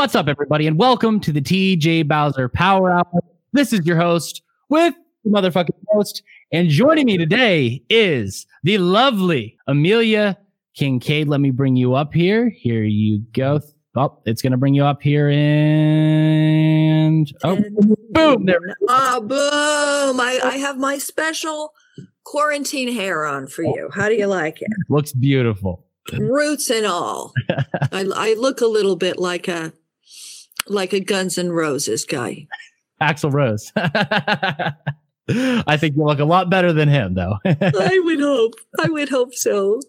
What's up, everybody, and welcome to the TJ Bowser Power Hour. This is your host with the motherfucking host, and joining me today is the lovely Amelia Kinkade. Let me bring you up here. Here you go. Oh, it's going to bring you up here and oh, boom! There. Oh, boom! I, I have my special quarantine hair on for you. How do you like it? Looks beautiful. Roots and all. I, I look a little bit like a like a Guns N' Roses guy. Axl Rose. I think you look a lot better than him, though. I would hope. I would hope so.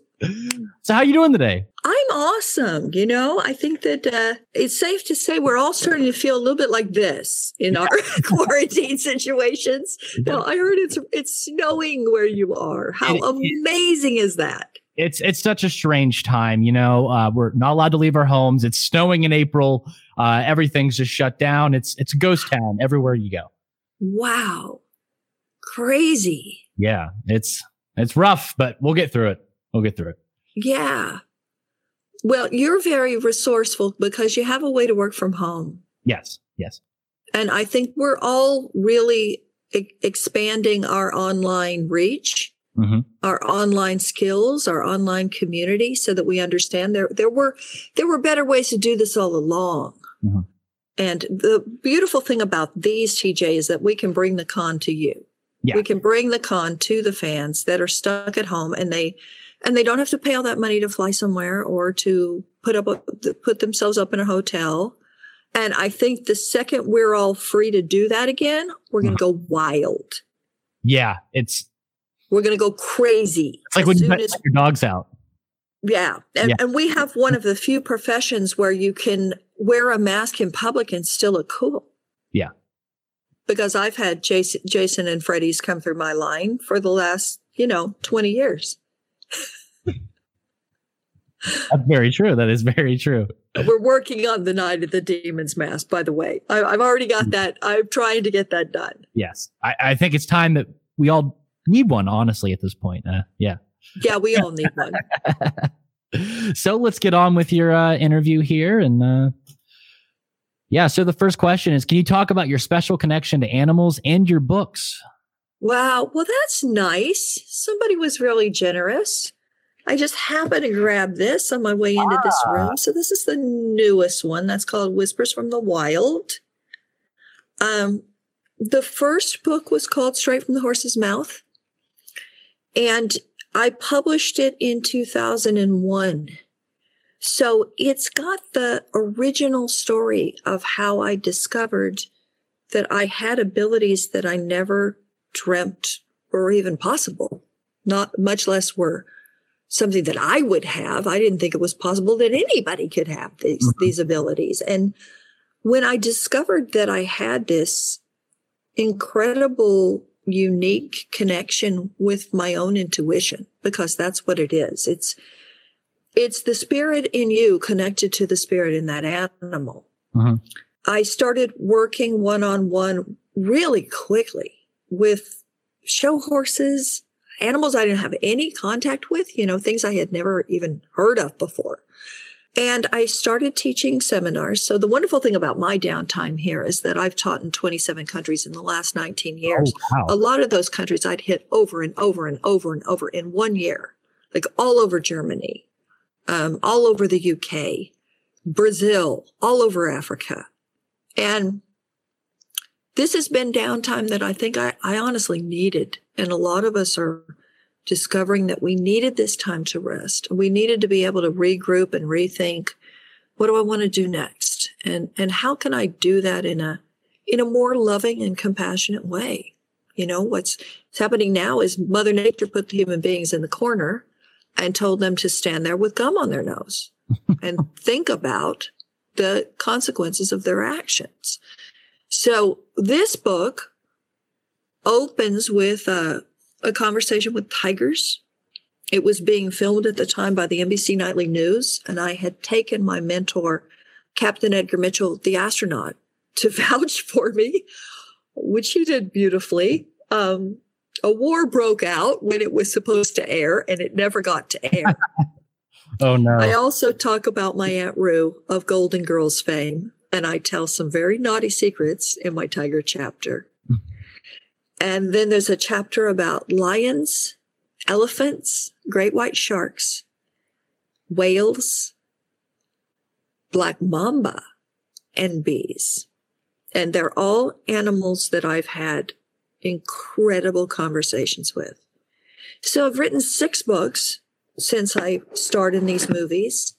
So, how you doing today? I'm awesome. You know, I think that uh, it's safe to say we're all starting to feel a little bit like this in our quarantine situations. Now, I heard it's it's snowing where you are. How amazing is that? It's it's such a strange time. You know, uh, we're not allowed to leave our homes. It's snowing in April. Uh, everything's just shut down. It's it's a ghost town everywhere you go. Wow, crazy. Yeah, it's it's rough, but we'll get through it. We'll get through it. Yeah. Well, you're very resourceful because you have a way to work from home. Yes. Yes. And I think we're all really e- expanding our online reach, mm-hmm. our online skills, our online community so that we understand there there were there were better ways to do this all along. Mm-hmm. And the beautiful thing about these TJ is that we can bring the con to you. Yeah. We can bring the con to the fans that are stuck at home and they and they don't have to pay all that money to fly somewhere or to put up put themselves up in a hotel. And I think the second we're all free to do that again, we're going to go wild. Yeah, it's we're going to go crazy. It's like when you let as, your dogs out. Yeah. And, yeah. and we have one of the few professions where you can wear a mask in public and still look cool. Yeah. Because I've had Jason, Jason and Freddie's come through my line for the last, you know, 20 years. That's very true. That is very true. We're working on the Night of the Demon's Mask, by the way. I, have already got mm. that. I'm trying to get that done. Yes. I, I, think it's time that we all need one, honestly, at this point. Uh, yeah. Yeah, we all need one. so let's get on with your uh, interview here. And uh, yeah, so the first question is Can you talk about your special connection to animals and your books? Wow. Well, that's nice. Somebody was really generous. I just happened to grab this on my way into ah. this room. So this is the newest one. That's called Whispers from the Wild. Um, the first book was called Straight from the Horse's Mouth. And I published it in 2001. So it's got the original story of how I discovered that I had abilities that I never dreamt were even possible, not much less were something that I would have. I didn't think it was possible that anybody could have these, mm-hmm. these abilities. And when I discovered that I had this incredible, unique connection with my own intuition, because that's what it is. It's, it's the spirit in you connected to the spirit in that animal. Mm-hmm. I started working one on one really quickly with show horses, animals I didn't have any contact with, you know, things I had never even heard of before. And I started teaching seminars. So the wonderful thing about my downtime here is that I've taught in 27 countries in the last 19 years. Oh, wow. A lot of those countries I'd hit over and over and over and over in one year, like all over Germany, um, all over the UK, Brazil, all over Africa. And this has been downtime that I think I, I honestly needed. And a lot of us are discovering that we needed this time to rest. We needed to be able to regroup and rethink what do I want to do next? And and how can I do that in a in a more loving and compassionate way? You know, what's, what's happening now is Mother Nature put the human beings in the corner and told them to stand there with gum on their nose and think about the consequences of their actions. So this book opens with a, a conversation with tigers. It was being filmed at the time by the NBC Nightly News, and I had taken my mentor, Captain Edgar Mitchell, the astronaut, to vouch for me, which he did beautifully. Um, a war broke out when it was supposed to air, and it never got to air. oh no! I also talk about my Aunt Rue of Golden Girls fame, and I tell some very naughty secrets in my tiger chapter. And then there's a chapter about lions, elephants, great white sharks, whales, black mamba, and bees. And they're all animals that I've had incredible conversations with. So I've written six books since I starred in these movies.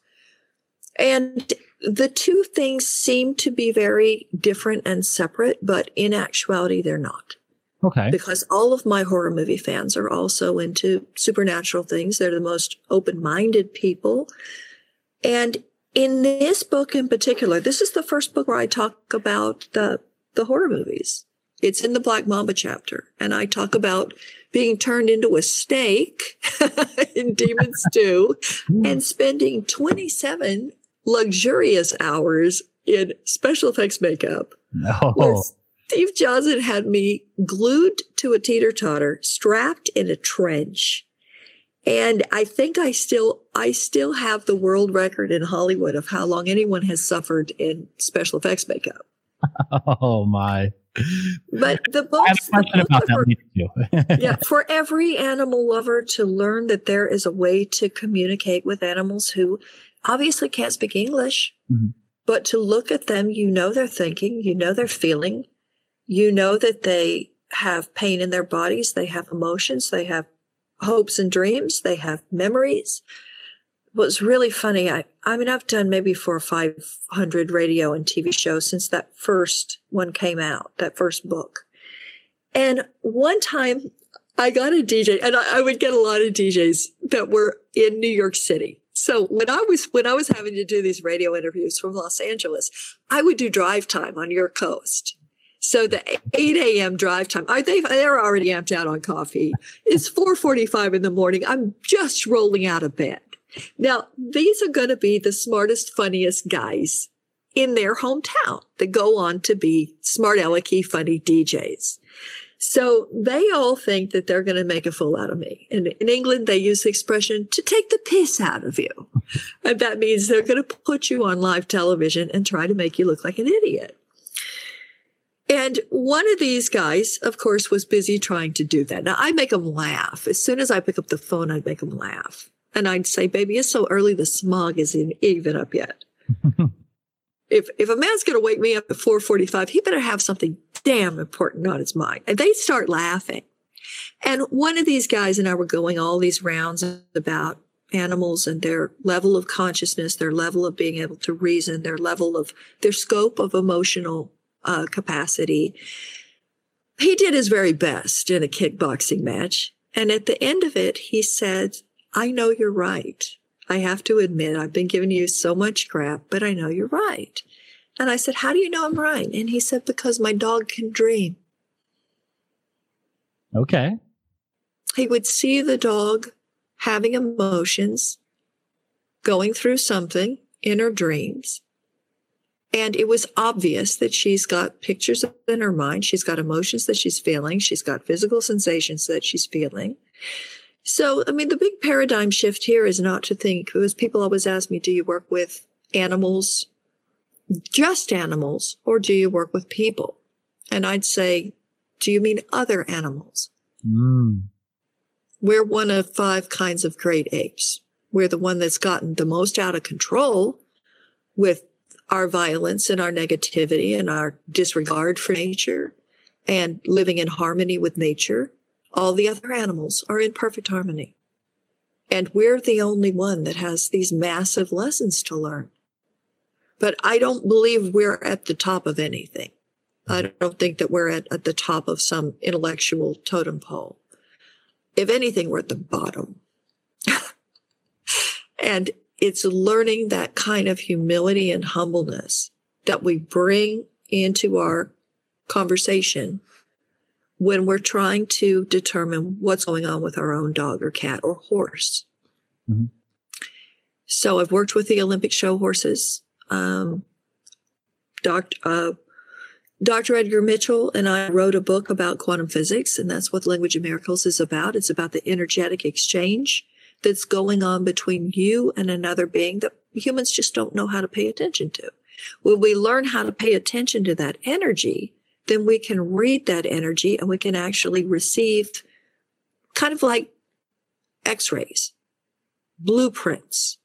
And the two things seem to be very different and separate, but in actuality, they're not. Okay. Because all of my horror movie fans are also into supernatural things. They're the most open minded people. And in this book in particular, this is the first book where I talk about the, the horror movies. It's in the Black Mamba chapter. And I talk about being turned into a steak in Demons 2 hmm. and spending 27 luxurious hours in special effects makeup. No. Steve Johnson had me glued to a teeter totter, strapped in a trench. And I think I still, I still have the world record in Hollywood of how long anyone has suffered in special effects makeup. Oh my. But the books, I have a question about that. For, yeah, for every animal lover to learn that there is a way to communicate with animals who obviously can't speak English, mm-hmm. but to look at them, you know they're thinking, you know they're feeling, you know that they have pain in their bodies, they have emotions, they have hopes and dreams, they have memories. What's really funny, I, I mean, I've done maybe four or 500 radio and TV shows since that first one came out, that first book. And one time I got a DJ and I, I would get a lot of DJs that were in New York City so when I was when I was having to do these radio interviews from Los Angeles, I would do drive time on your coast. So the 8 a.m. drive time, I, they, they're already amped out on coffee. It's 4.45 in the morning. I'm just rolling out of bed. Now, these are going to be the smartest, funniest guys in their hometown that go on to be smart alecky, funny DJs. So they all think that they're going to make a fool out of me. And in England, they use the expression to take the piss out of you. and that means they're going to put you on live television and try to make you look like an idiot. And one of these guys, of course, was busy trying to do that. Now I make them laugh. As soon as I pick up the phone, I'd make them laugh. And I'd say, baby, it's so early. The smog isn't even up yet. if if a man's going to wake me up at 4:45, he better have something damn important on his mind. And they start laughing. And one of these guys and I were going all these rounds about animals and their level of consciousness, their level of being able to reason, their level of their scope of emotional uh, capacity. He did his very best in a kickboxing match. And at the end of it, he said, I know you're right. I have to admit, I've been giving you so much crap, but I know you're right. And I said, How do you know I'm right? And he said, Because my dog can dream. Okay. He would see the dog having emotions, going through something in her dreams. And it was obvious that she's got pictures in her mind. She's got emotions that she's feeling. She's got physical sensations that she's feeling. So, I mean, the big paradigm shift here is not to think, because people always ask me, do you work with animals, just animals, or do you work with people? And I'd say, do you mean other animals? Mm. We're one of five kinds of great apes. We're the one that's gotten the most out of control with our violence and our negativity and our disregard for nature and living in harmony with nature. All the other animals are in perfect harmony. And we're the only one that has these massive lessons to learn. But I don't believe we're at the top of anything. I don't think that we're at, at the top of some intellectual totem pole. If anything, we're at the bottom. and it's learning that kind of humility and humbleness that we bring into our conversation when we're trying to determine what's going on with our own dog or cat or horse. Mm-hmm. So I've worked with the Olympic show horses. Um, Dr. Uh, Dr. Edgar Mitchell and I wrote a book about quantum physics, and that's what Language of Miracles is about. It's about the energetic exchange that's going on between you and another being that humans just don't know how to pay attention to. When we learn how to pay attention to that energy, then we can read that energy and we can actually receive kind of like x rays, blueprints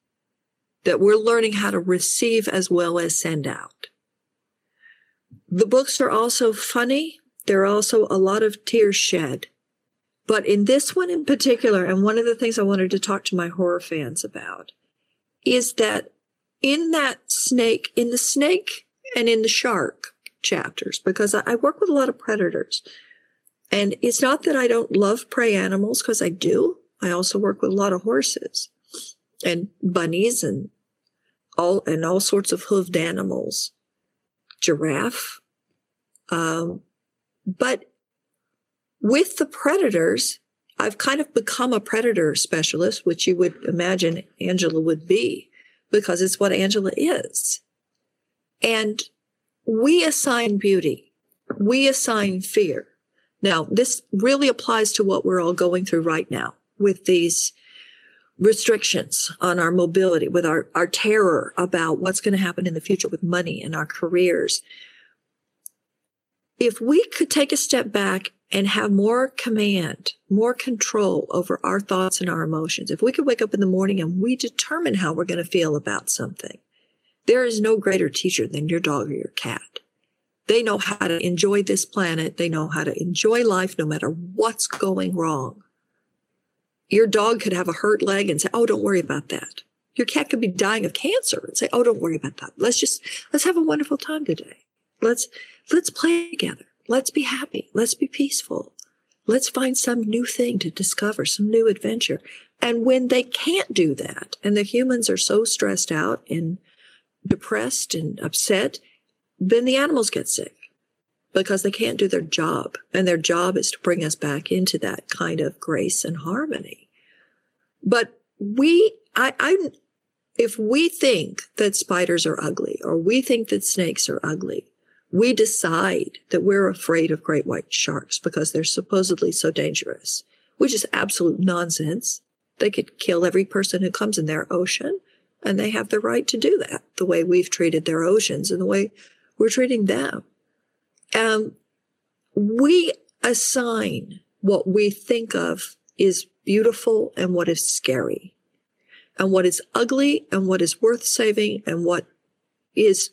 that we're learning how to receive as well as send out. The books are also funny. There are also a lot of tears shed. But in this one in particular, and one of the things I wanted to talk to my horror fans about is that in that snake, in the snake and in the shark chapters, because I work with a lot of predators. And it's not that I don't love prey animals, because I do. I also work with a lot of horses and bunnies and all and all sorts of hoofed animals, giraffe. Um, but with the predators, I've kind of become a predator specialist, which you would imagine Angela would be, because it's what Angela is. And we assign beauty, we assign fear. Now, this really applies to what we're all going through right now with these restrictions on our mobility, with our, our terror about what's going to happen in the future with money and our careers. If we could take a step back and have more command, more control over our thoughts and our emotions, if we could wake up in the morning and we determine how we're going to feel about something, there is no greater teacher than your dog or your cat. They know how to enjoy this planet. They know how to enjoy life no matter what's going wrong. Your dog could have a hurt leg and say, Oh, don't worry about that. Your cat could be dying of cancer and say, Oh, don't worry about that. Let's just, let's have a wonderful time today. Let's, let's play together. Let's be happy. Let's be peaceful. Let's find some new thing to discover, some new adventure. And when they can't do that and the humans are so stressed out and depressed and upset, then the animals get sick because they can't do their job. And their job is to bring us back into that kind of grace and harmony. But we, I, I, if we think that spiders are ugly or we think that snakes are ugly, we decide that we're afraid of great white sharks because they're supposedly so dangerous, which is absolute nonsense. They could kill every person who comes in their ocean, and they have the right to do that the way we've treated their oceans and the way we're treating them. Um, we assign what we think of is beautiful and what is scary, and what is ugly and what is worth saving, and what is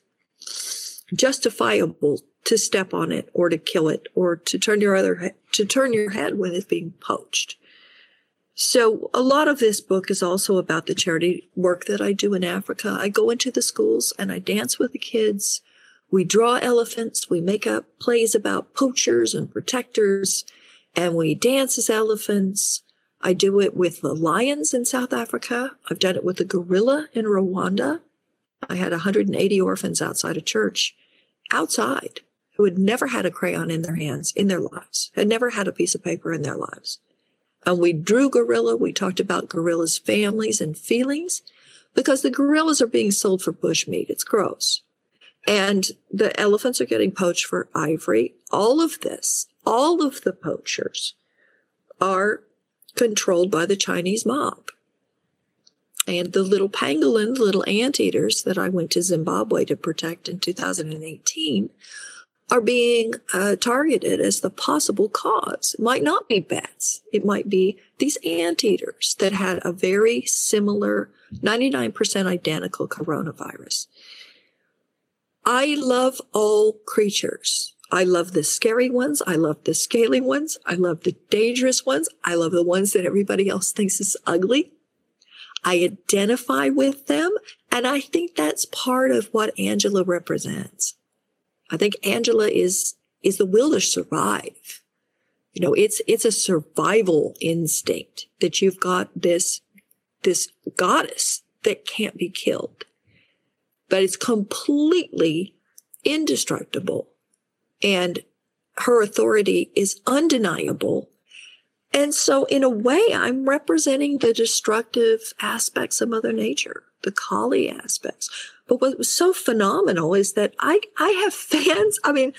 justifiable to step on it or to kill it or to turn your other to turn your head when it's being poached. So a lot of this book is also about the charity work that I do in Africa. I go into the schools and I dance with the kids. We draw elephants. We make up plays about poachers and protectors, and we dance as elephants. I do it with the lions in South Africa. I've done it with the gorilla in Rwanda. I had 180 orphans outside a church, outside, who had never had a crayon in their hands in their lives, had never had a piece of paper in their lives. And we drew gorilla. We talked about gorillas' families and feelings because the gorillas are being sold for bushmeat. It's gross. And the elephants are getting poached for ivory. All of this, all of the poachers are controlled by the Chinese mob. And the little pangolin, the little anteaters that I went to Zimbabwe to protect in 2018 are being uh, targeted as the possible cause. It might not be bats. It might be these anteaters that had a very similar, 99% identical coronavirus. I love all creatures. I love the scary ones. I love the scaly ones. I love the dangerous ones. I love the ones that everybody else thinks is ugly. I identify with them. And I think that's part of what Angela represents. I think Angela is, is the will to survive. You know, it's, it's a survival instinct that you've got this, this goddess that can't be killed but it's completely indestructible. And her authority is undeniable. And so, in a way, I'm representing the destructive aspects of Mother Nature, the Kali aspects. But what was so phenomenal is that I, I have fans. I mean,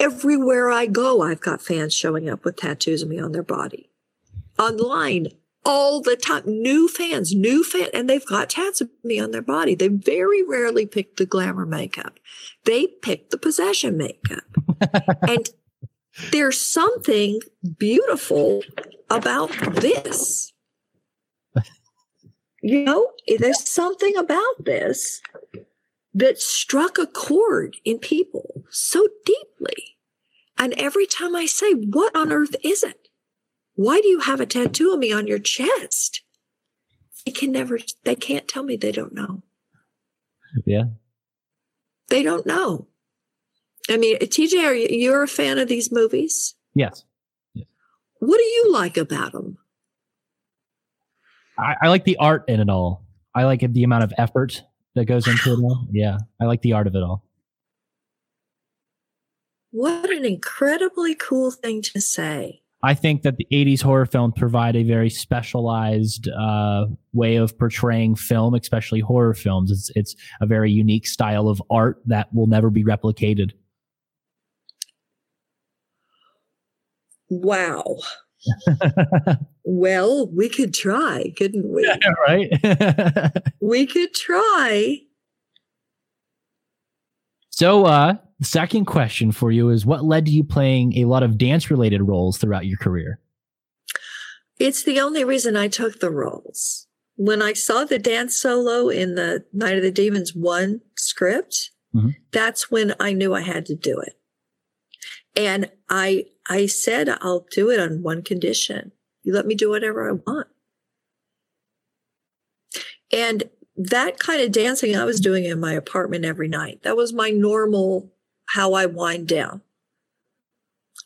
everywhere I go, I've got fans showing up with tattoos of me on their body. Online, all the time. New fans, new fan, and they've got tats of me on their body. They very rarely pick the glamour makeup. They pick the possession makeup. and there's something beautiful about this. You know, there's something about this that struck a chord in people so deeply. And every time I say, What on earth is it? Why do you have a tattoo of me on your chest? They can never, they can't tell me they don't know. Yeah. They don't know. I mean, TJ, are you you're a fan of these movies? Yes. yes. What do you like about them? I, I like the art in it all. I like the amount of effort that goes into it all. Yeah, I like the art of it all. What an incredibly cool thing to say. I think that the 80s horror films provide a very specialized uh, way of portraying film, especially horror films. It's, it's a very unique style of art that will never be replicated. Wow. well, we could try, couldn't we? Yeah, right. we could try. So, uh, the second question for you is what led to you playing a lot of dance related roles throughout your career? It's the only reason I took the roles. When I saw the dance solo in the Night of the Demons 1 script, mm-hmm. that's when I knew I had to do it. And I I said I'll do it on one condition. You let me do whatever I want. And that kind of dancing I was doing in my apartment every night. That was my normal how I wind down.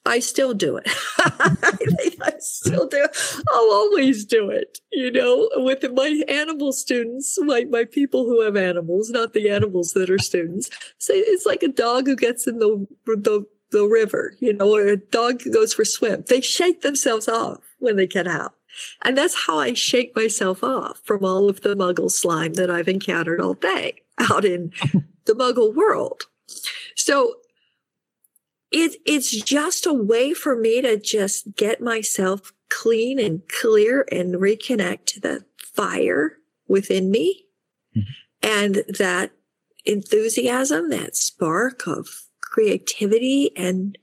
I still do it. I still do. I'll always do it. You know, with my animal students, my my people who have animals, not the animals that are students. So it's like a dog who gets in the the the river, you know, or a dog goes for a swim. They shake themselves off when they get out. And that's how I shake myself off from all of the muggle slime that I've encountered all day out in the muggle world. So it, it's just a way for me to just get myself clean and clear and reconnect to the fire within me mm-hmm. and that enthusiasm, that spark of creativity and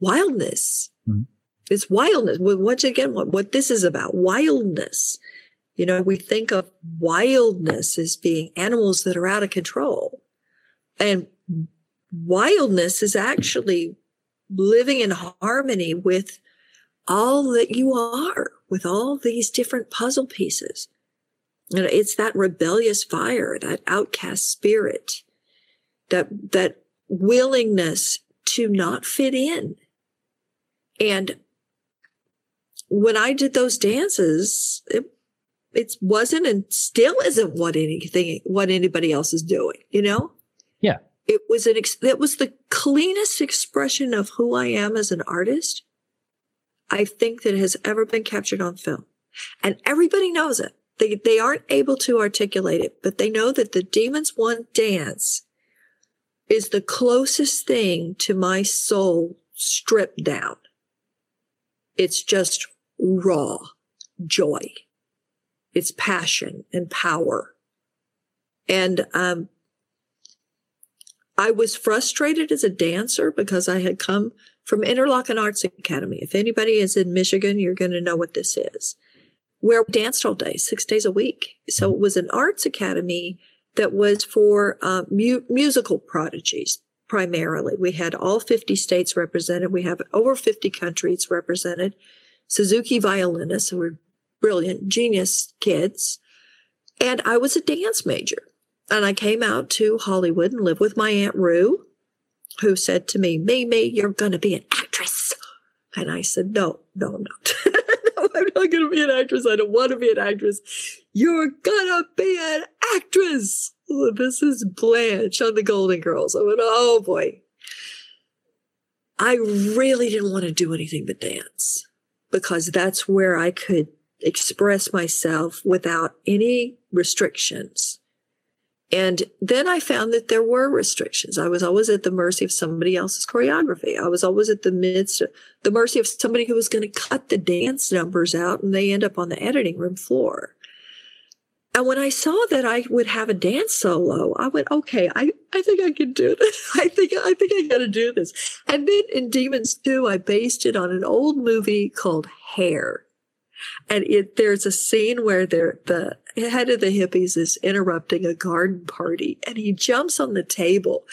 wildness. Mm-hmm. It's wildness. Once again, what, what this is about wildness. You know, we think of wildness as being animals that are out of control. And wildness is actually living in harmony with all that you are, with all these different puzzle pieces. You know, it's that rebellious fire, that outcast spirit, that that willingness to not fit in. And when I did those dances, it, it wasn't and still isn't what anything, what anybody else is doing, you know? Yeah. It was an, ex- it was the cleanest expression of who I am as an artist. I think that has ever been captured on film and everybody knows it. They, they aren't able to articulate it, but they know that the demons want dance is the closest thing to my soul stripped down. It's just raw joy. It's passion and power. And um, I was frustrated as a dancer because I had come from Interlochen Arts Academy. If anybody is in Michigan, you're going to know what this is. Where we danced all day, six days a week. So it was an arts academy that was for uh, mu- musical prodigies primarily. We had all 50 states represented. We have over 50 countries represented. Suzuki violinists who were brilliant, genius kids. And I was a dance major. And I came out to Hollywood and lived with my Aunt Rue, who said to me, Mimi, you're going to be an actress. And I said, no, no, I'm not. no, I'm not going to be an actress. I don't want to be an actress. You're gonna be an actress. Oh, this is Blanche on the Golden Girls. Oh, I went, oh boy. I really didn't want to do anything but dance because that's where I could express myself without any restrictions. And then I found that there were restrictions. I was always at the mercy of somebody else's choreography. I was always at the midst, the mercy of somebody who was going to cut the dance numbers out and they end up on the editing room floor. And when I saw that I would have a dance solo, I went, okay, I, I think I can do this. I think, I think I got to do this. And then in Demons 2, I based it on an old movie called Hair. And it, there's a scene where the head of the hippies is interrupting a garden party and he jumps on the table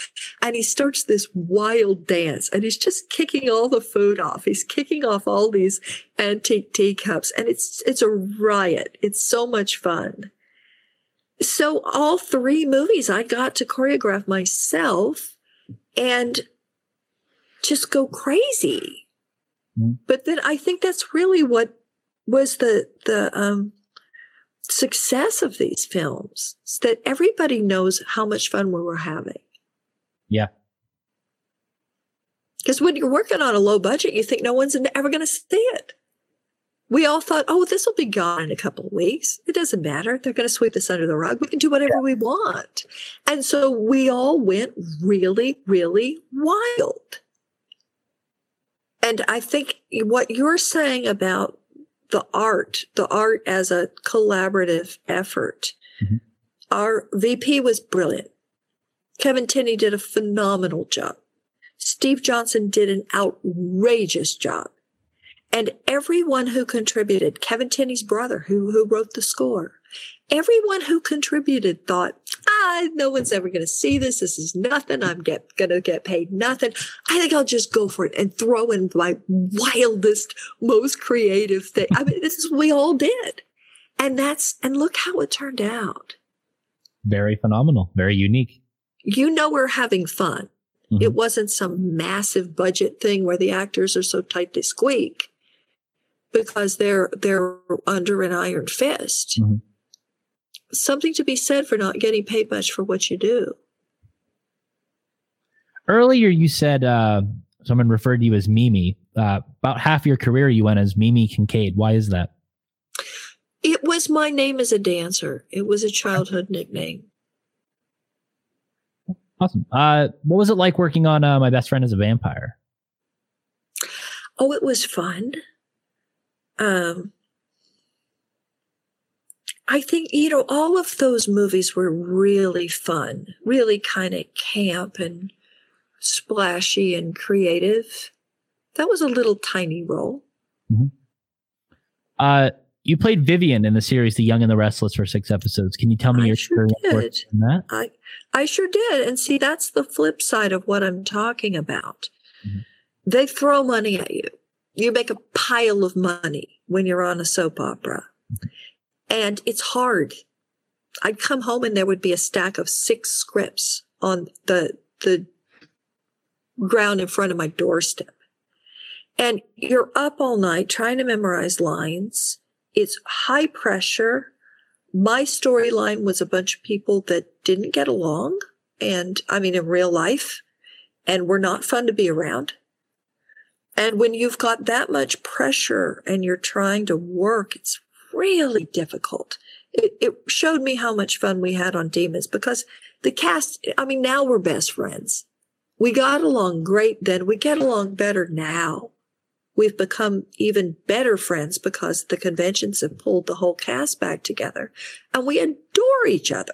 and he starts this wild dance and he's just kicking all the food off. He's kicking off all these antique teacups and it's, it's a riot. It's so much fun so all three movies I got to choreograph myself and just go crazy. Mm-hmm. But then I think that's really what was the the um, success of these films is that everybody knows how much fun we were having. Yeah. Because when you're working on a low budget, you think no one's ever going to see it we all thought, oh, this will be gone in a couple of weeks. It doesn't matter. They're going to sweep this under the rug. We can do whatever yeah. we want. And so we all went really, really wild. And I think what you're saying about the art, the art as a collaborative effort, mm-hmm. our VP was brilliant. Kevin Tenney did a phenomenal job. Steve Johnson did an outrageous job. And everyone who contributed, Kevin Tenney's brother, who, who wrote the score, everyone who contributed thought, ah, no one's ever going to see this. This is nothing. I'm get, going to get paid nothing. I think I'll just go for it and throw in my wildest, most creative thing. I mean, this is what we all did. And that's, and look how it turned out. Very phenomenal, very unique. You know, we're having fun. Mm-hmm. It wasn't some massive budget thing where the actors are so tight they squeak because they're they're under an iron fist. Mm-hmm. Something to be said for not getting paid much for what you do. Earlier, you said uh, someone referred to you as Mimi. Uh, about half your career, you went as Mimi Kinkade. Why is that? It was my name as a dancer. It was a childhood nickname. Awesome. Uh, what was it like working on uh, My Best Friend Is a Vampire? Oh, it was fun um, I think, you know, all of those movies were really fun, really kind of camp and splashy and creative. That was a little tiny role. Mm-hmm. Uh, you played Vivian in the series The Young and the Restless for six episodes. Can you tell me I your sure experience in that? I, I sure did. And see, that's the flip side of what I'm talking about. Mm-hmm. They throw money at you you make a pile of money when you're on a soap opera. And it's hard. I'd come home and there would be a stack of six scripts on the, the ground in front of my doorstep. And you're up all night trying to memorize lines. It's high pressure. My storyline was a bunch of people that didn't get along. And I mean, in real life, and were not fun to be around. And when you've got that much pressure and you're trying to work, it's really difficult. It, it, showed me how much fun we had on Demons because the cast, I mean, now we're best friends. We got along great then. We get along better now. We've become even better friends because the conventions have pulled the whole cast back together and we adore each other.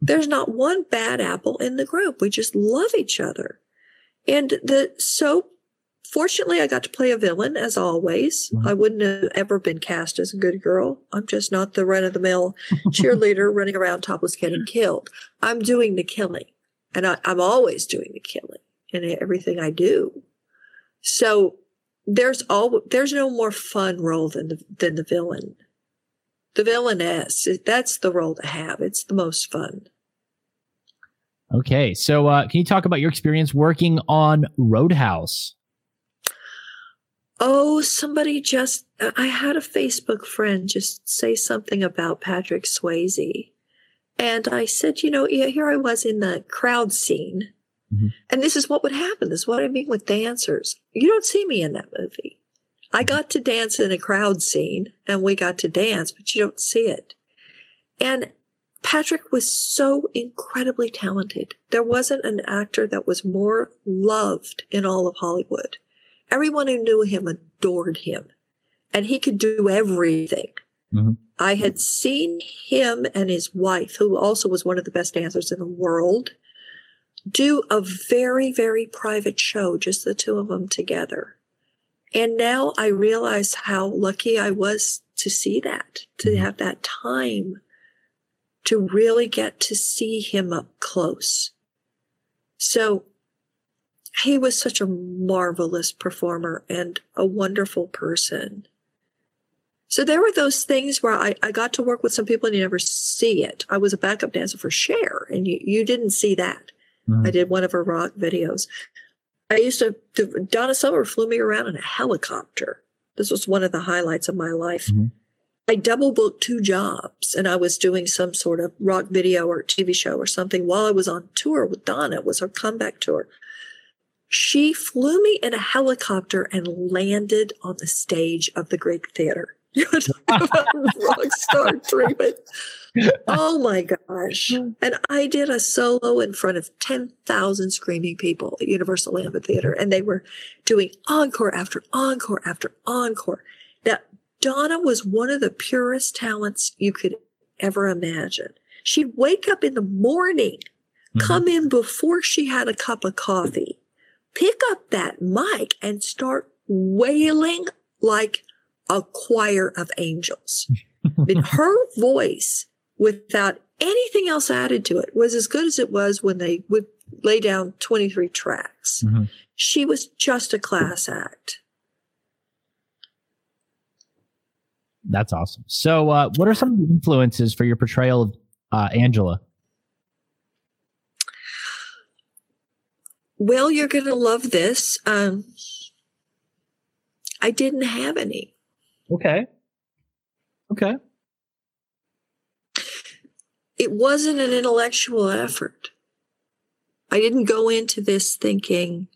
There's not one bad apple in the group. We just love each other. And the soap Fortunately, I got to play a villain as always. Mm-hmm. I wouldn't have ever been cast as a good girl. I'm just not the run of the mill cheerleader running around topless getting killed. I'm doing the killing and I, I'm always doing the killing in everything I do. So there's all, there's no more fun role than the, than the villain. The villainess, that's the role to have. It's the most fun. Okay. So, uh, can you talk about your experience working on Roadhouse? Oh, somebody just, I had a Facebook friend just say something about Patrick Swayze. And I said, you know, here I was in the crowd scene. Mm-hmm. And this is what would happen. This is what I mean with dancers. You don't see me in that movie. I mm-hmm. got to dance in a crowd scene and we got to dance, but you don't see it. And Patrick was so incredibly talented. There wasn't an actor that was more loved in all of Hollywood. Everyone who knew him adored him, and he could do everything. Mm-hmm. I had seen him and his wife, who also was one of the best dancers in the world, do a very, very private show, just the two of them together. And now I realize how lucky I was to see that, to mm-hmm. have that time to really get to see him up close. So he was such a marvelous performer and a wonderful person. So there were those things where I, I got to work with some people and you never see it. I was a backup dancer for Cher and you, you didn't see that. Mm-hmm. I did one of her rock videos. I used to, Donna Summer flew me around in a helicopter. This was one of the highlights of my life. Mm-hmm. I double booked two jobs and I was doing some sort of rock video or TV show or something while I was on tour with Donna. It was her comeback tour. She flew me in a helicopter and landed on the stage of the Greek Theater. rock star treatment. Oh my gosh. And I did a solo in front of 10,000 screaming people at Universal Amphitheater, and they were doing encore after encore after encore. Now, Donna was one of the purest talents you could ever imagine. She'd wake up in the morning, mm-hmm. come in before she had a cup of coffee, pick up that mic and start wailing like a choir of angels. I mean, her voice, without anything else added to it, was as good as it was when they would lay down 23 tracks. Mm-hmm. She was just a class act. That's awesome. So, uh, what are some of the influences for your portrayal of uh, Angela? Well, you're going to love this. Um, I didn't have any. Okay. Okay. It wasn't an intellectual effort. I didn't go into this thinking,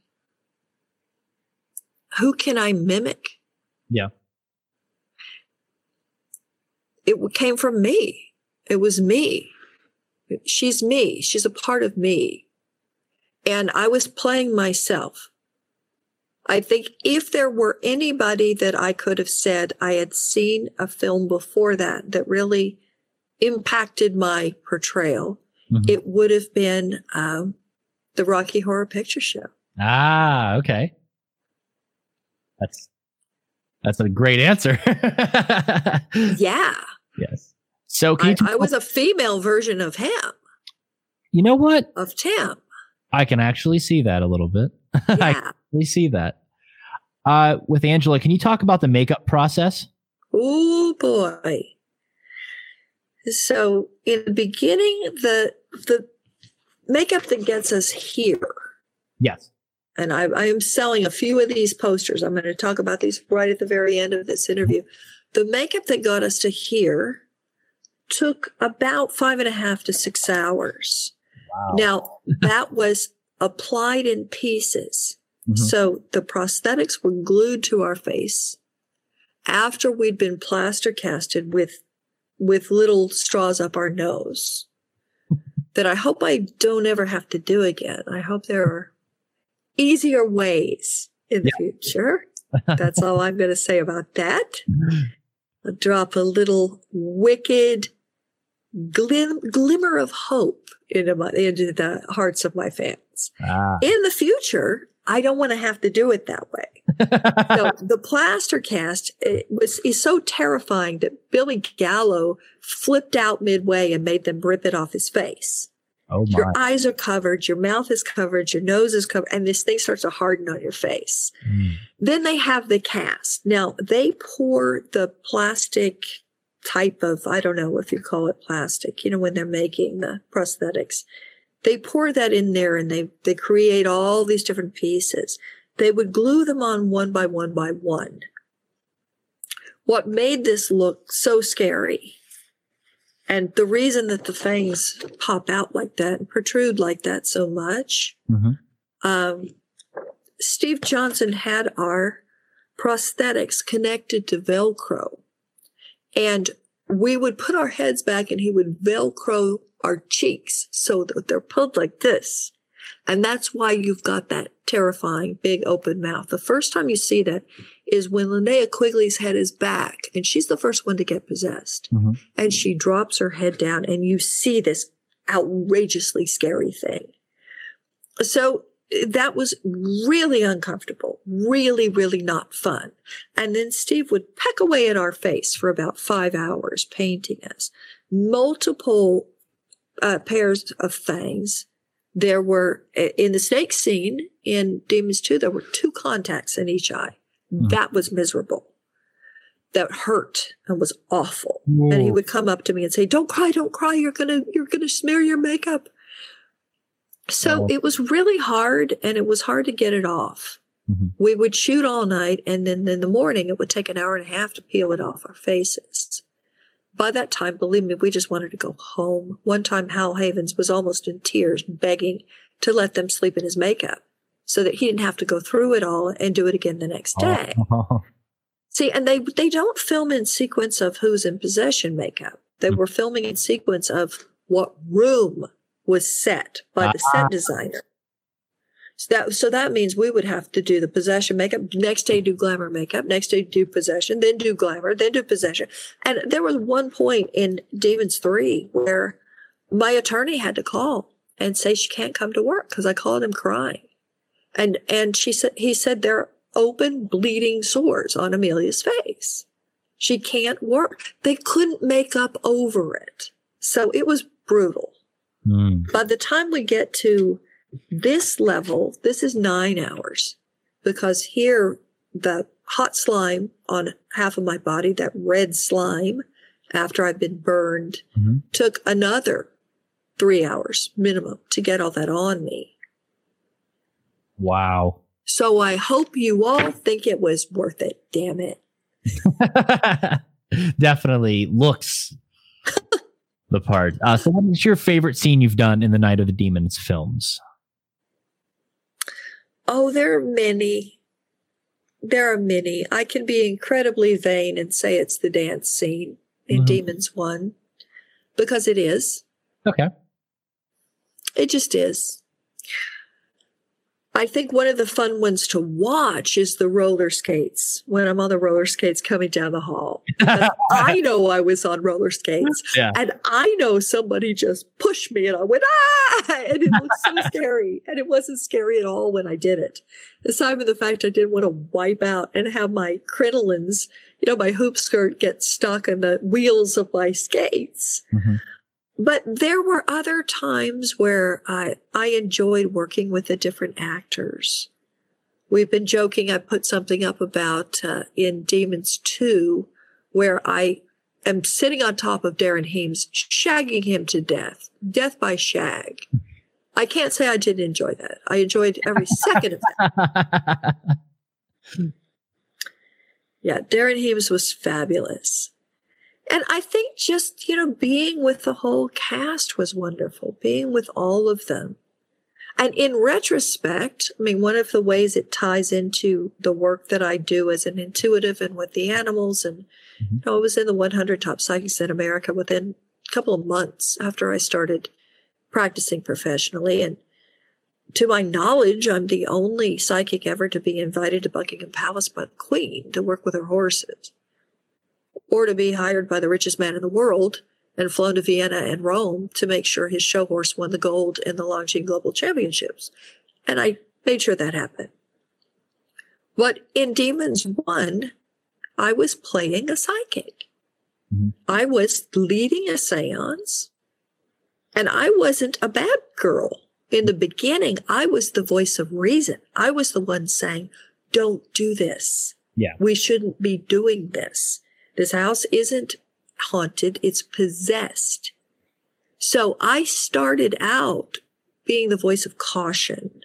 who can I mimic? Yeah it came from me. It was me. She's me. She's a part of me. And I was playing myself. I think if there were anybody that I could have said I had seen a film before that that really impacted my portrayal, mm-hmm. it would have been um, the Rocky Horror Picture Show. Ah, okay. That's that's a great answer. yeah. Yes. So I, I, was a female version of him. You know what? Of Tim. I can actually see that a little bit. Yeah. I actually see that. Uh, with Angela, can you talk about the makeup process? Oh boy. So in the beginning, the the makeup that gets us here. Yes and I, I, am selling a few of these posters. I'm going to talk about these right at the very end of this interview. The makeup that got us to here took about five and a half to six hours. Wow. Now, that was applied in pieces. Mm-hmm. So the prosthetics were glued to our face after we'd been plaster casted with with little straws up our nose that I hope I don't ever have to do again. I hope there are easier ways in the future. That's all I'm going to say about that. I'll drop a little wicked glim- glimmer of hope into, my, into the hearts of my fans. Ah. In the future, I don't want to have to do it that way. so the plaster cast was is so terrifying that Billy Gallo flipped out midway and made them rip it off his face. Oh my. Your eyes are covered, your mouth is covered, your nose is covered, and this thing starts to harden on your face. Mm. Then they have the cast. Now they pour the plastic type of, I don't know if you call it plastic, you know, when they're making the prosthetics. They pour that in there and they, they create all these different pieces. They would glue them on one by one by one. What made this look so scary and the reason that the fangs pop out like that and protrude like that so much, mm-hmm. um, Steve Johnson had our prosthetics connected to Velcro. And we would put our heads back and he would velcro our cheeks so that they're pulled like this. And that's why you've got that terrifying big open mouth. The first time you see that is when Linnea Quigley's head is back and she's the first one to get possessed. Mm-hmm. And she drops her head down and you see this outrageously scary thing. So that was really uncomfortable, really, really not fun. And then Steve would peck away at our face for about five hours, painting us. Multiple uh, pairs of fangs. There were, in the snake scene in Demons 2, there were two contacts in each eye. Mm. That was miserable. That hurt and was awful. Whoa. And he would come up to me and say, don't cry, don't cry. You're going to, you're going to smear your makeup. So it was really hard and it was hard to get it off. Mm-hmm. We would shoot all night and then in the morning it would take an hour and a half to peel it off our faces. By that time, believe me, we just wanted to go home. One time Hal Havins was almost in tears begging to let them sleep in his makeup so that he didn't have to go through it all and do it again the next day. Oh. See, and they they don't film in sequence of who's in possession makeup. They mm-hmm. were filming in sequence of what room was set by the set ah. designer. So that, so that means we would have to do the possession makeup, next day do glamour makeup, next day do possession, then do glamour, then do possession. And there was one point in Demons 3 where my attorney had to call and say she can't come to work because I called him crying. And, and she said, he said there are open bleeding sores on Amelia's face. She can't work. They couldn't make up over it. So it was brutal. Mm. By the time we get to this level, this is nine hours because here the hot slime on half of my body, that red slime after I've been burned, mm-hmm. took another three hours minimum to get all that on me. Wow. So I hope you all think it was worth it. Damn it. Definitely looks the part. Uh, so, what is your favorite scene you've done in the Night of the Demons films? Oh, there are many. There are many. I can be incredibly vain and say it's the dance scene in mm-hmm. Demons 1 because it is. Okay. It just is. I think one of the fun ones to watch is the roller skates when I'm on the roller skates coming down the hall. I know I was on roller skates yeah. and I know somebody just pushed me and I went, ah, and it was so scary. And it wasn't scary at all when I did it. Aside from the fact I didn't want to wipe out and have my crinolines, you know, my hoop skirt get stuck in the wheels of my skates. Mm-hmm. But there were other times where I, I enjoyed working with the different actors. We've been joking. I put something up about uh, in Demons 2 where I am sitting on top of Darin Heames, shagging him to death, death by shag. I can't say I didn't enjoy that. I enjoyed every second of that. yeah, Darin Heames was fabulous. And I think just, you know, being with the whole cast was wonderful, being with all of them. And in retrospect, I mean, one of the ways it ties into the work that I do as an intuitive and with the animals, and mm-hmm. you know, I was in the 100 top psychics in America within a couple of months after I started practicing professionally. And to my knowledge, I'm the only psychic ever to be invited to Buckingham Palace by the Queen to work with her horses or to be hired by the richest man in the world and flown to Vienna and Rome to make sure his show horse won the gold in the Longines Global Championships. And I made sure that happened. But in Demons 1, I was playing a psychic. Mm-hmm. I was leading a seance, and I wasn't a bad girl. In the beginning, I was the voice of reason. I was the one saying, don't do this. Yeah. We shouldn't be doing this. This house isn't haunted, it's possessed. So I started out being the voice of caution.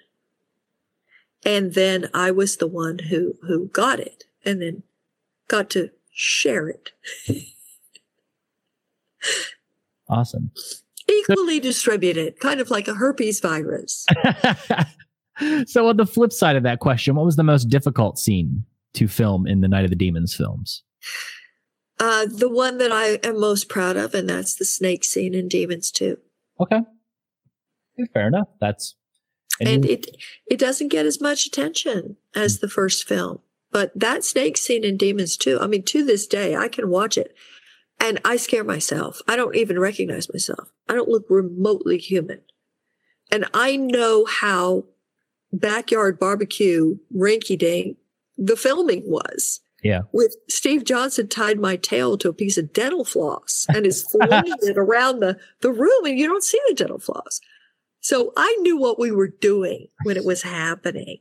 And then I was the one who, who got it and then got to share it. awesome. Equally distributed, kind of like a herpes virus. so, on the flip side of that question, what was the most difficult scene to film in the Night of the Demons films? Uh, the one that I am most proud of, and that's the snake scene in Demons 2. Okay. Fair enough. That's and, and it it doesn't get as much attention as the first film. But that snake scene in Demons 2, I mean, to this day, I can watch it and I scare myself. I don't even recognize myself. I don't look remotely human. And I know how backyard barbecue rinky dink the filming was. Yeah. With Steve Johnson tied my tail to a piece of dental floss and is flinging it around the, the room and you don't see the dental floss. So I knew what we were doing when it was happening,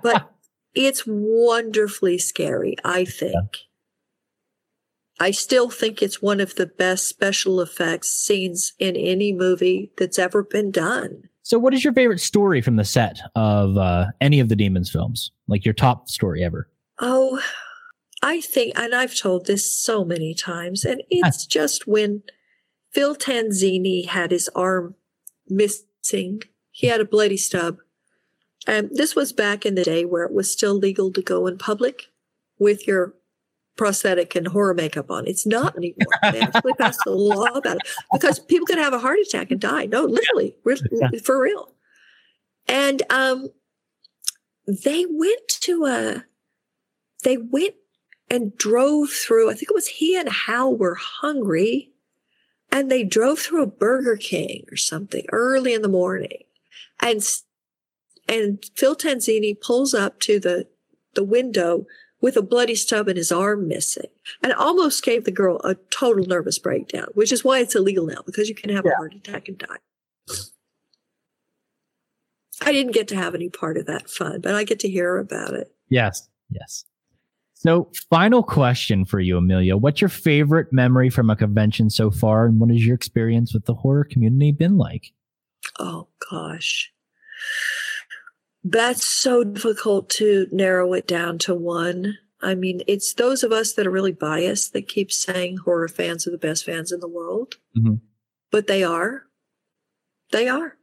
but it's wonderfully scary, I think. Yeah. I still think it's one of the best special effects scenes in any movie that's ever been done. So, what is your favorite story from the set of uh, any of the Demons films? Like your top story ever? Oh, I think, and I've told this so many times, and it's just when Phil Tanzini had his arm missing, he had a bloody stub. And this was back in the day where it was still legal to go in public with your prosthetic and horror makeup on. It's not anymore. They actually passed a law about it because people could have a heart attack and die. No, literally, yeah. for real. And um, they went to a, they went and drove through, I think it was he and Hal were hungry and they drove through a Burger King or something early in the morning. And, and Phil Tanzini pulls up to the, the window with a bloody stub and his arm missing and almost gave the girl a total nervous breakdown, which is why it's illegal now because you can have yeah. a heart attack and die. I didn't get to have any part of that fun, but I get to hear about it. Yes. Yes. So, final question for you, Amelia. What's your favorite memory from a convention so far, and what has your experience with the horror community been like? Oh, gosh. That's so difficult to narrow it down to one. I mean, it's those of us that are really biased that keep saying horror fans are the best fans in the world. Mm-hmm. But they are. They are.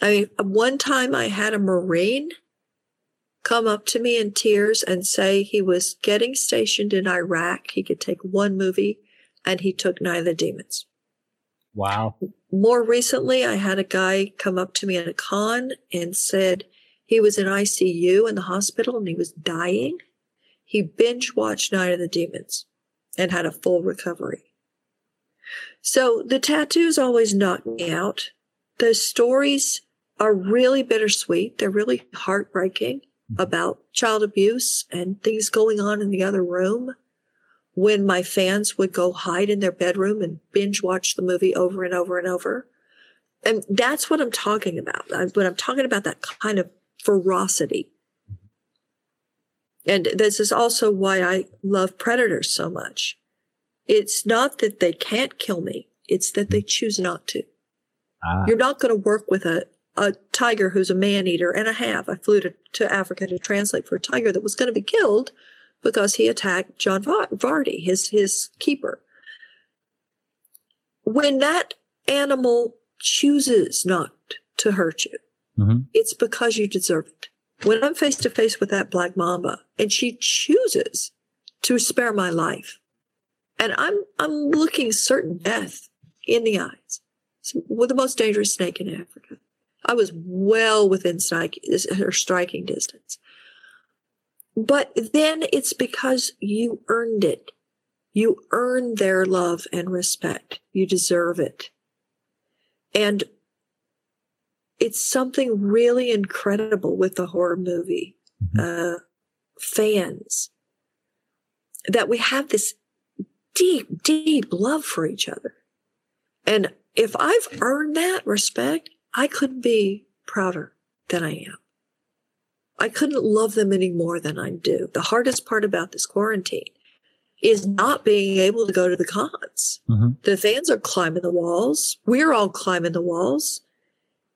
I mean, one time I had a Marine come up to me in tears and say he was getting stationed in Iraq. He could take one movie and he took Night of the Demons. Wow. More recently, I had a guy come up to me at a con and said he was in ICU in the hospital and he was dying. He binge watched Night of the Demons and had a full recovery. So the tattoos always knock me out. The stories are really bittersweet. They're really heartbreaking about child abuse and things going on in the other room when my fans would go hide in their bedroom and binge watch the movie over and over and over. And that's what I'm talking about. When I'm talking about that kind of ferocity. And this is also why I love predators so much. It's not that they can't kill me. It's that they choose not to. Ah. You're not going to work with a a tiger who's a man eater and a half. I flew to, to Africa to translate for a tiger that was going to be killed because he attacked John Vardy, his, his keeper. When that animal chooses not to hurt you, mm-hmm. it's because you deserve it. When I'm face to face with that black mamba and she chooses to spare my life, and I'm I'm looking certain death in the eyes, with the most dangerous snake in Africa. I was well within strike, her striking distance. But then it's because you earned it. You earn their love and respect. You deserve it. And it's something really incredible with the horror movie mm-hmm. uh, fans that we have this deep, deep love for each other. And if I've earned that respect, I couldn't be prouder than I am. I couldn't love them any more than I do. The hardest part about this quarantine is not being able to go to the cons. Mm-hmm. The fans are climbing the walls. We're all climbing the walls.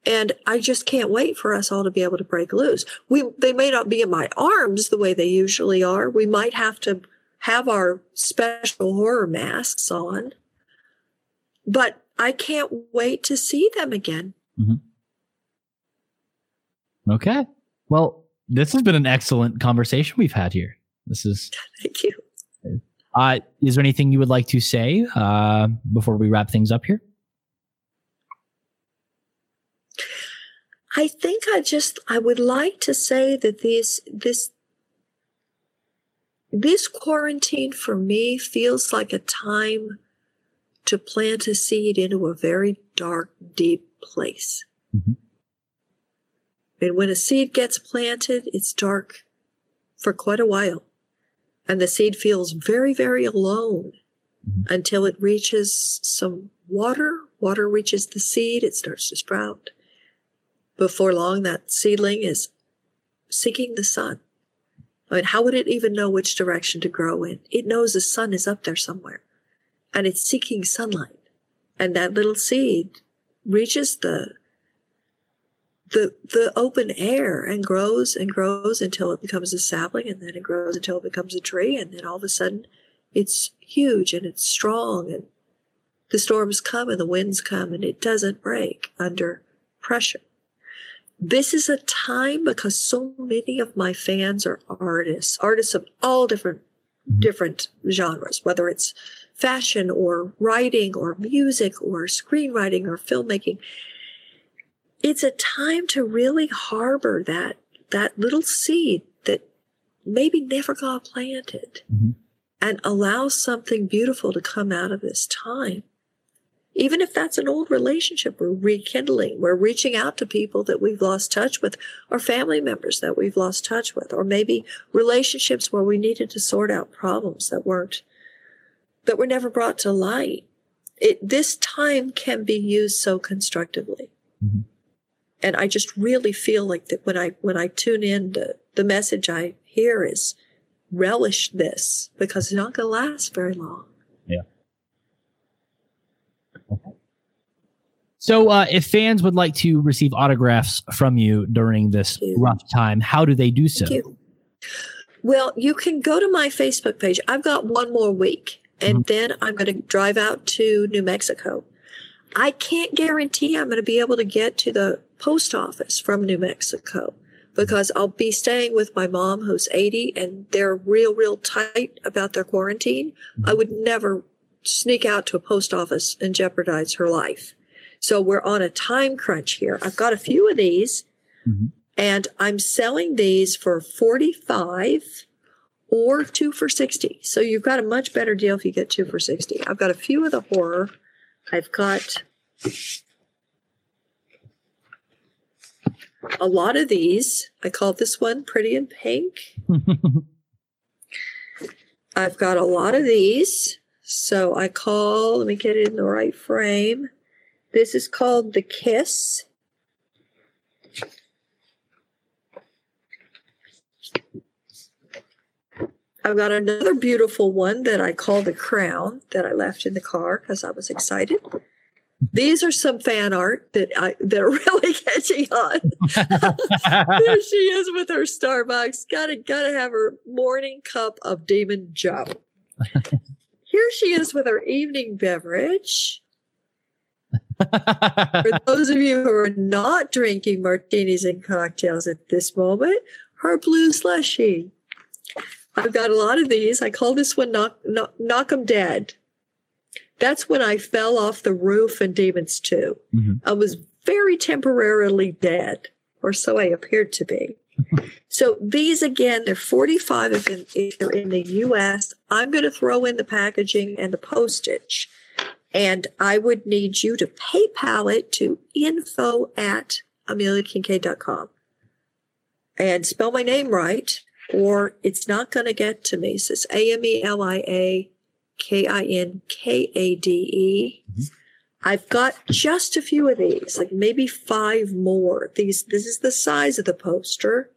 And I just can't wait for us all to be able to break loose. We, they may not be in my arms the way they usually are. We might have to have our special horror masks on, but I can't wait to see them again. Mm-hmm. Okay. Well, this has been an excellent conversation we've had here. This is thank you. Uh, is there anything you would like to say uh, before we wrap things up here? I think I just I would like to say that this this this quarantine for me feels like a time to plant a seed into a very dark, deep place. Mm-hmm. And when a seed gets planted, it's dark for quite a while. And the seed feels very, very alone mm-hmm. until it reaches some water. Water reaches the seed, it starts to sprout. Before long, that seedling is seeking the sun. I mean, how would it even know which direction to grow in? It knows the sun is up there somewhere and it's seeking sunlight. And that little seed reaches the the the open air and grows and grows until it becomes a sapling and then it grows until it becomes a tree and then all of a sudden it's huge and it's strong and the storms come and the winds come and it doesn't break under pressure. This is a time because so many of my fans are artists, artists of all different different genres, whether it's fashion or writing or music or screenwriting or filmmaking. It's a time to really harbor that that little seed that maybe never got planted mm-hmm. and allow something beautiful to come out of this time. Even if that's an old relationship, we're rekindling, we're reaching out to people that we've lost touch with, or family members that we've lost touch with, or maybe relationships where we needed to sort out problems that weren't that were never brought to light. It, this time can be used so constructively. Mm-hmm. And I just really feel like that when I when I tune in, the, the message I hear is relish this because it's not going to last very long. Yeah. So, uh, if fans would like to receive autographs from you during this rough time, how do they do so? You. Well, you can go to my Facebook page. I've got one more week and mm-hmm. then I'm going to drive out to New Mexico. I can't guarantee I'm going to be able to get to the post office from New Mexico because I'll be staying with my mom who's 80 and they're real, real tight about their quarantine. Mm-hmm. I would never sneak out to a post office and jeopardize her life. So we're on a time crunch here. I've got a few of these mm-hmm. and I'm selling these for 45 or two for 60. So you've got a much better deal if you get two for 60. I've got a few of the horror. I've got a lot of these. I call this one Pretty in Pink. I've got a lot of these. So I call, let me get it in the right frame. This is called The Kiss. I've got another beautiful one that I call the crown that I left in the car because I was excited. These are some fan art that I that are really catching on. there she is with her Starbucks. Gotta gotta have her morning cup of Demon Joe. Here she is with her evening beverage. For those of you who are not drinking martinis and cocktails at this moment, her blue slushy. I've got a lot of these. I call this one knock, knock, knock 'em dead. That's when I fell off the roof in Demons 2. Mm-hmm. I was very temporarily dead, or so I appeared to be. so these again, they're 45 if in, they're in the US. I'm going to throw in the packaging and the postage. And I would need you to PayPal it to info at ameliakinkade.com and spell my name right or it's not going to get to me. So it's A M E L I A K I N K A D E. Mm-hmm. I've got just a few of these, like maybe five more. These, this is the size of the poster.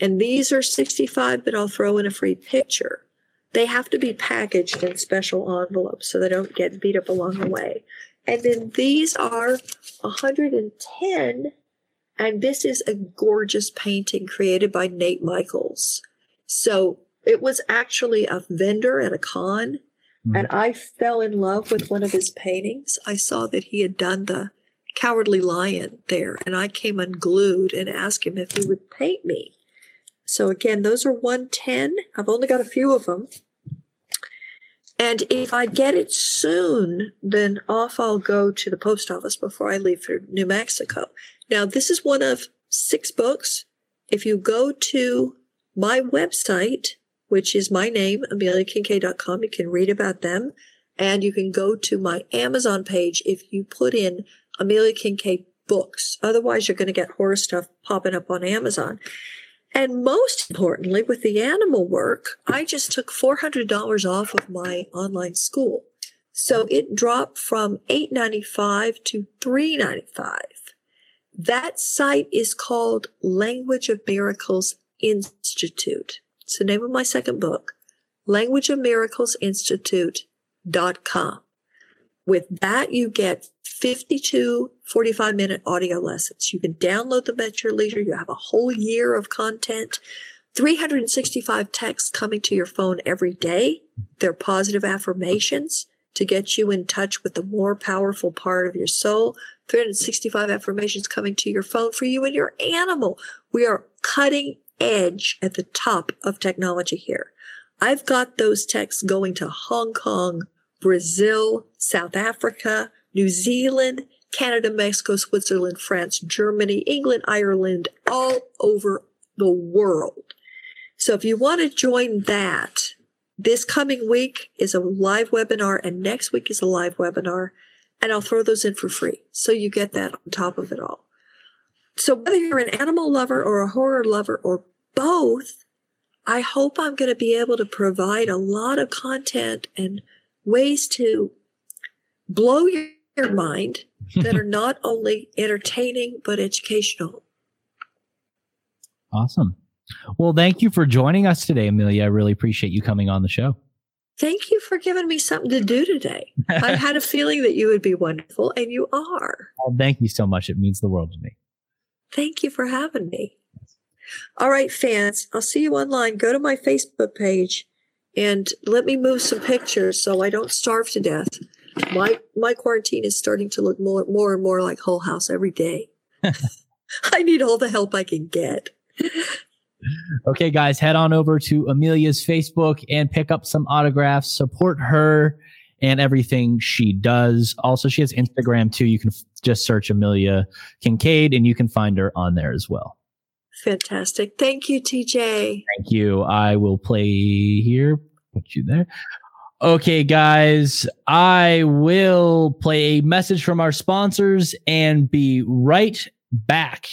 And these are 65, but I'll throw in a free picture. They have to be packaged in special envelopes so they don't get beat up along the way. And then these are 110 and this is a gorgeous painting created by Nate Michaels. So it was actually a vendor at a con, mm-hmm. and I fell in love with one of his paintings. I saw that he had done the Cowardly Lion there, and I came unglued and asked him if he would paint me. So again, those are 110. I've only got a few of them. And if I get it soon, then off I'll go to the post office before I leave for New Mexico. Now, this is one of six books. If you go to my website, which is my name, ameliakinkade.com, you can read about them. And you can go to my Amazon page if you put in Amelia Kinkade books. Otherwise, you're going to get horror stuff popping up on Amazon. And most importantly, with the animal work, I just took $400 off of my online school. So it dropped from $8.95 to $3.95. That site is called Language of Miracles Institute. It's the name of my second book, Language of Miracles Institute.com. With that, you get 52 45 minute audio lessons. You can download them at your leisure. You have a whole year of content, 365 texts coming to your phone every day. They're positive affirmations to get you in touch with the more powerful part of your soul. 365 affirmations coming to your phone for you and your animal. We are cutting edge at the top of technology here. I've got those texts going to Hong Kong, Brazil, South Africa, New Zealand, Canada, Mexico, Switzerland, France, Germany, England, Ireland, all over the world. So if you want to join that, this coming week is a live webinar and next week is a live webinar and I'll throw those in for free. So you get that on top of it all. So whether you're an animal lover or a horror lover or both, I hope I'm going to be able to provide a lot of content and ways to blow your, mind that are not only entertaining but educational. Awesome. Well, thank you for joining us today, Amelia. I really appreciate you coming on the show. Thank you for giving me something to do today. I had a feeling that you would be wonderful, and you are. Well, thank you so much. It means the world to me. Thank you for having me. All right, fans, I'll see you online. Go to my Facebook page and let me move some pictures so I don't starve to death. My my quarantine is starting to look more more and more like Whole House every day. I need all the help I can get. Okay, guys, head on over to Amelia's Facebook and pick up some autographs. Support her and everything she does. Also, she has Instagram too. You can f- just search Amelia Kinkade and you can find her on there as well. Fantastic. Thank you, TJ. Thank you. I will play here. Put you there. Okay, guys, I will play a message from our sponsors and be right back.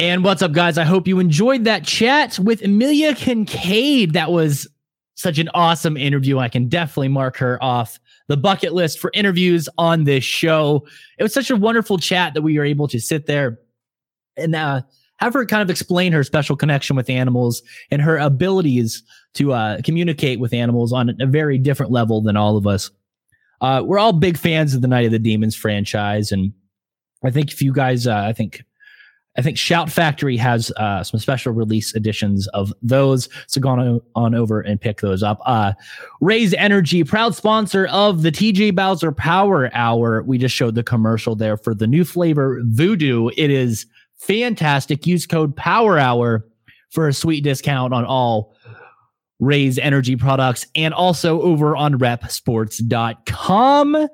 And what's up, guys? I hope you enjoyed that chat with Amelia Kinkade. That was such an awesome interview. I can definitely mark her off the bucket list for interviews on this show. It was such a wonderful chat that we were able to sit there and uh, have her kind of explain her special connection with animals and her abilities to uh, communicate with animals on a very different level than all of us. Uh, we're all big fans of the Night of the Demons franchise, and I think if you guys, uh, I think I think Shout Factory has uh, some special release editions of those. So go on, on over and pick those up. Uh, Raze Energy, proud sponsor of the TJ Bowser Power Hour. We just showed the commercial there for the new flavor Voodoo. It is fantastic. Use code Power Hour for a sweet discount on all Raze Energy products and also over on reppsports.com.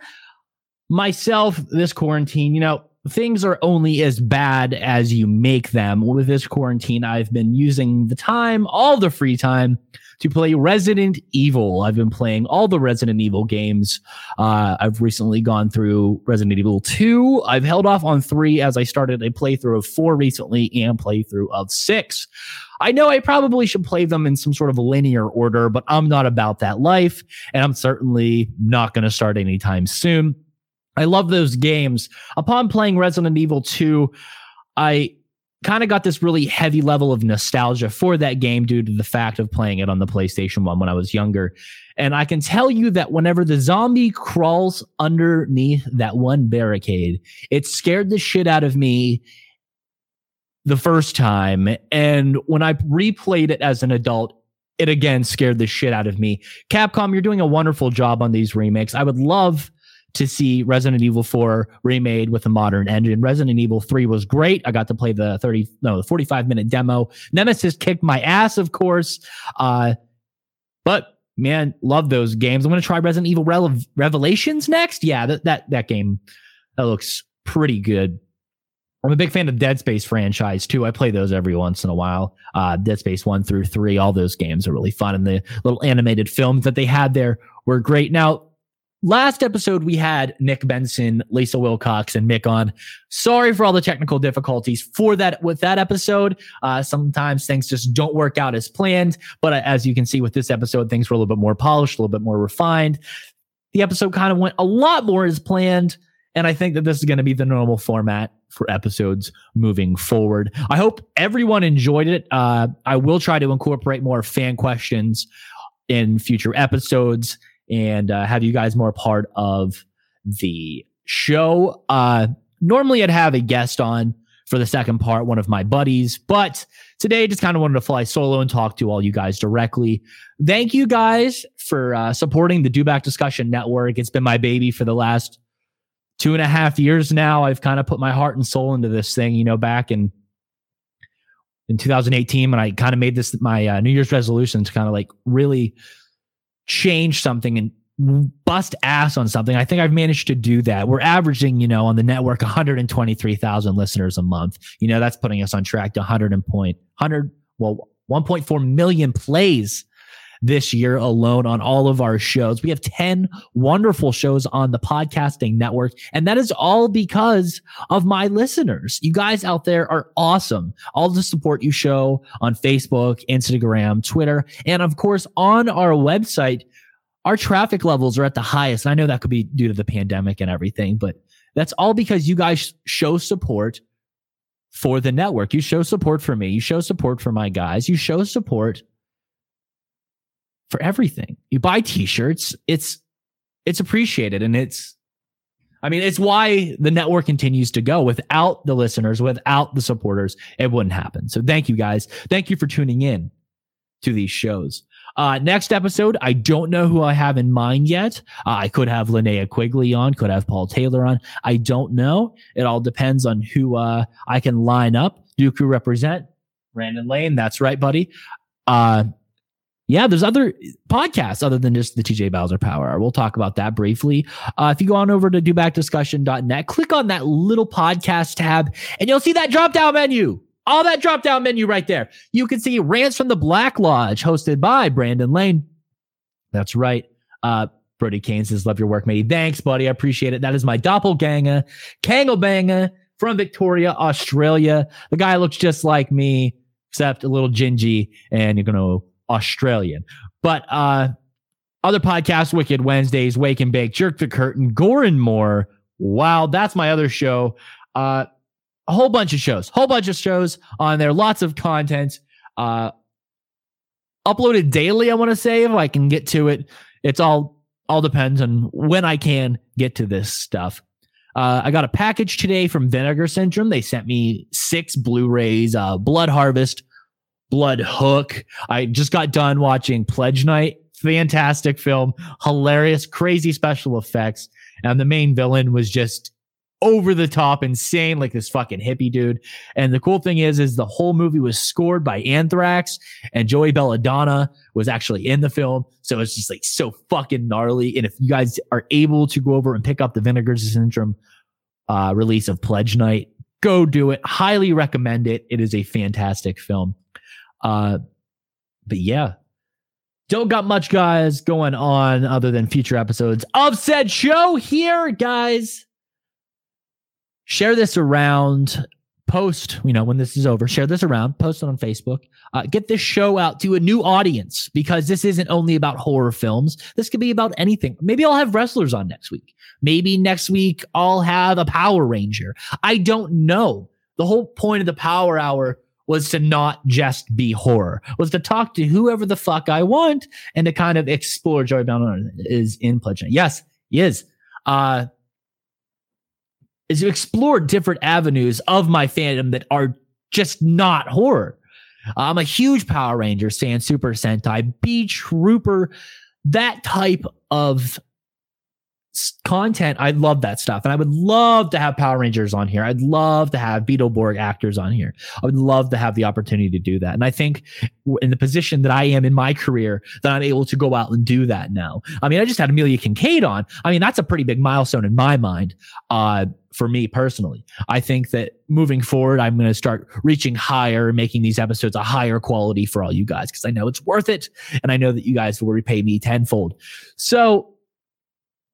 Myself, this quarantine, you know, things are only as bad as you make them. With this quarantine, I've been using the time, all the free time, to play Resident Evil. I've been playing all the Resident Evil games. Uh, I've recently gone through Resident Evil 2. I've held off on 3 as I started a playthrough of 4 recently and playthrough of 6. I know I probably should play them in some sort of linear order, but I'm not about that life, and I'm certainly not going to start anytime soon. I love those games. Upon playing Resident Evil 2, I kind of got this really heavy level of nostalgia for that game due to the fact of playing it on the PlayStation 1 when I was younger. And I can tell you that whenever the zombie crawls underneath that one barricade, it scared the shit out of me the first time. And when I replayed it as an adult, it again scared the shit out of me. Capcom, you're doing a wonderful job on these remakes. I would love to see Resident Evil 4 remade with a modern engine. Resident Evil 3 was great. I got to play the 30, no, the 45 minute demo. Nemesis kicked my ass, of course. Uh, but man, love those games. I'm going to try Resident Evil Revelations next. Yeah, that, that, that game, that looks pretty good. I'm a big fan of Dead Space franchise too. I play those every once in a while. Uh, Dead Space one through three, all those games are really fun, and the little animated films that they had there were great. Now, last episode we had Nick Benson, Lisa Wilcox, and Mick on. Sorry for all the technical difficulties for that with that episode. Uh, sometimes things just don't work out as planned, but as you can see with this episode, things were a little bit more polished, a little bit more refined. The episode kind of went a lot more as planned. And I think that this is going to be the normal format for episodes moving forward. I hope everyone enjoyed it. Uh, I will try to incorporate more fan questions in future episodes and uh, have you guys more part of the show. Uh, normally, I'd have a guest on for the second part, one of my buddies, but today I just kind of wanted to fly solo and talk to all you guys directly. Thank you guys for uh, supporting the Do Back Discussion Network. It's been my baby for the last two and a half years now. I've kind of put my heart and soul into this thing, you know, back in in 2018 when I kind of made this my uh, New Year's resolution to kind of like really change something and bust ass on something. I think I've managed to do that. We're averaging, you know, on the network 123,000 listeners a month. You know, that's putting us on track to 100 and point 100 well 1.4 million plays this year alone on all of our shows. We have 10 wonderful shows on the podcasting network. And that is all because of my listeners. You guys out there are awesome. All the support you show on Facebook, Instagram, Twitter, and of course on our website. Our traffic levels are at the highest. And I know that could be due to the pandemic and everything, but that's all because you guys show support for the network. You show support for me. You show support for my guys. You show support for everything. You buy t-shirts, it's it's appreciated and it's I mean, it's why the network continues to go. Without the listeners, without the supporters, it wouldn't happen. So thank you guys. Thank you for tuning in to these shows. Uh, next episode, I don't know who I have in mind yet. Uh, I could have Linnea Quigley on, could have Paul Taylor on. I don't know. It all depends on who uh, I can line up. Dooku represent Brandon Lane. That's right, buddy. Uh, yeah, there's other podcasts other than just the TJ Bowser Power. We'll talk about that briefly. Uh, if you go on over to dobackdiscussion.net, click on that little podcast tab, and you'll see that drop down menu. All that drop down menu right there. You can see Rants from the Black Lodge, hosted by Brandon Lane. That's right. Uh, Brody Kane says, Love your work, mate. Thanks, buddy. I appreciate it. That is my doppelganger, Kanglebanga from Victoria, Australia. The guy looks just like me, except a little gingy, and you're going to Australian. But uh, other podcasts, Wicked Wednesdays, Wake and Bake, Jerk the Curtain, Gore and More. Wow, that's my other show. Uh, a whole bunch of shows, whole bunch of shows on there, lots of content. Uh, uploaded daily, I want to say, if I can get to it. It's all all depends on when I can get to this stuff. Uh, I got a package today from Vinegar Syndrome. They sent me six Blu-rays, uh, Blood Harvest, Blood Hook. I just got done watching Pledge Night. Fantastic film, hilarious, crazy special effects. And the main villain was just over the top insane, like this fucking hippie dude. And the cool thing is, is the whole movie was scored by Anthrax and Joey Belladonna was actually in the film. So it's just like so fucking gnarly. And if you guys are able to go over and pick up the Vinegar Syndrome uh, release of Pledge Night, go do it. Highly recommend it. It is a fantastic film. Uh, but yeah, don't got much, guys, going on other than future episodes of said show here, guys. Share this around. Post, you know, when this is over, share this around, post it on Facebook. Uh, get this show out to a new audience because this isn't only about horror films. This could be about anything. Maybe I'll have wrestlers on next week. Maybe next week I'll have a Power Ranger. I don't know. The whole point of the Power Hour was to not just be horror, was to talk to whoever the fuck I want and to kind of explore Joey Belladonna is in Pledge. Yes, he is. Uh, is to explore different avenues of my fandom that are just not horror. I'm a huge Power Ranger, Sand Super Sentai, B Trooper, that type of content. I love that stuff. And I would love to have Power Rangers on here. I'd love to have Beetleborg actors on here. I would love to have the opportunity to do that. And I think in the position that I am in my career, that I'm able to go out and do that now. I mean, I just had Amelia Kinkade on. I mean, that's a pretty big milestone in my mind. Uh, for me personally, I think that moving forward, I'm going to start reaching higher, and making these episodes a higher quality for all you guys because I know it's worth it. And I know that you guys will repay me tenfold. So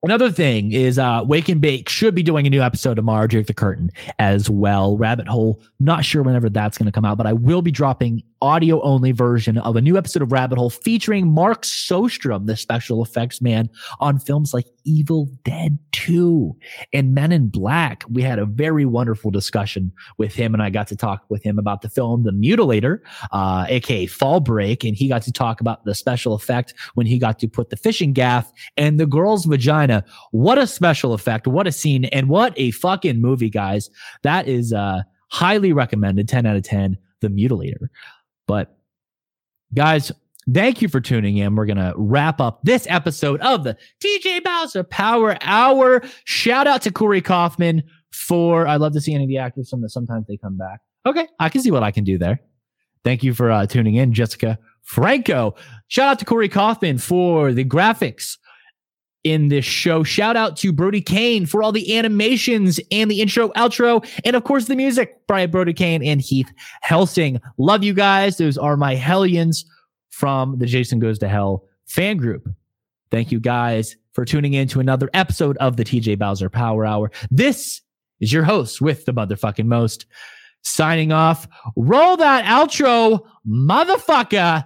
Another thing is uh, Wake and Bake should be doing a new episode tomorrow, Jerk the Curtain, as well. Rabbit Hole, not sure whenever that's going to come out, but I will be dropping audio only version of a new episode of Rabbit Hole featuring Mark Shostrom, the special effects man, on films like Evil Dead 2 and Men in Black. We had a very wonderful discussion with him, and I got to talk with him about the film The Mutilator, uh, aka Fall Break, and he got to talk about the special effect when he got to put the fishing gaff and the girl's vagina. What a special effect! What a scene, and what a fucking movie, guys! That is uh, highly recommended. 10 out of 10. The Mutilator. But guys, thank you for tuning in. We're going to wrap up this episode of the TJ Bowser Power Hour. Shout out to Corey Kaufman for, I love to see any of the actors from that sometimes they come back. Okay, I can see what I can do there. Thank you for uh, tuning in, Jessica Franco. Shout out to Corey Kaufman for the graphics in this show. Shout out to Brody Kane for all the animations and the intro, outro, and of course the music by Brody Kane and Heath Helsing. Love you guys. Those are my Hellions from the Jason Goes to Hell fan group. Thank you guys for tuning in to another episode of the TJ Bowser Power Hour. This is your host with the motherfucking most signing off. Roll that outro, motherfucker.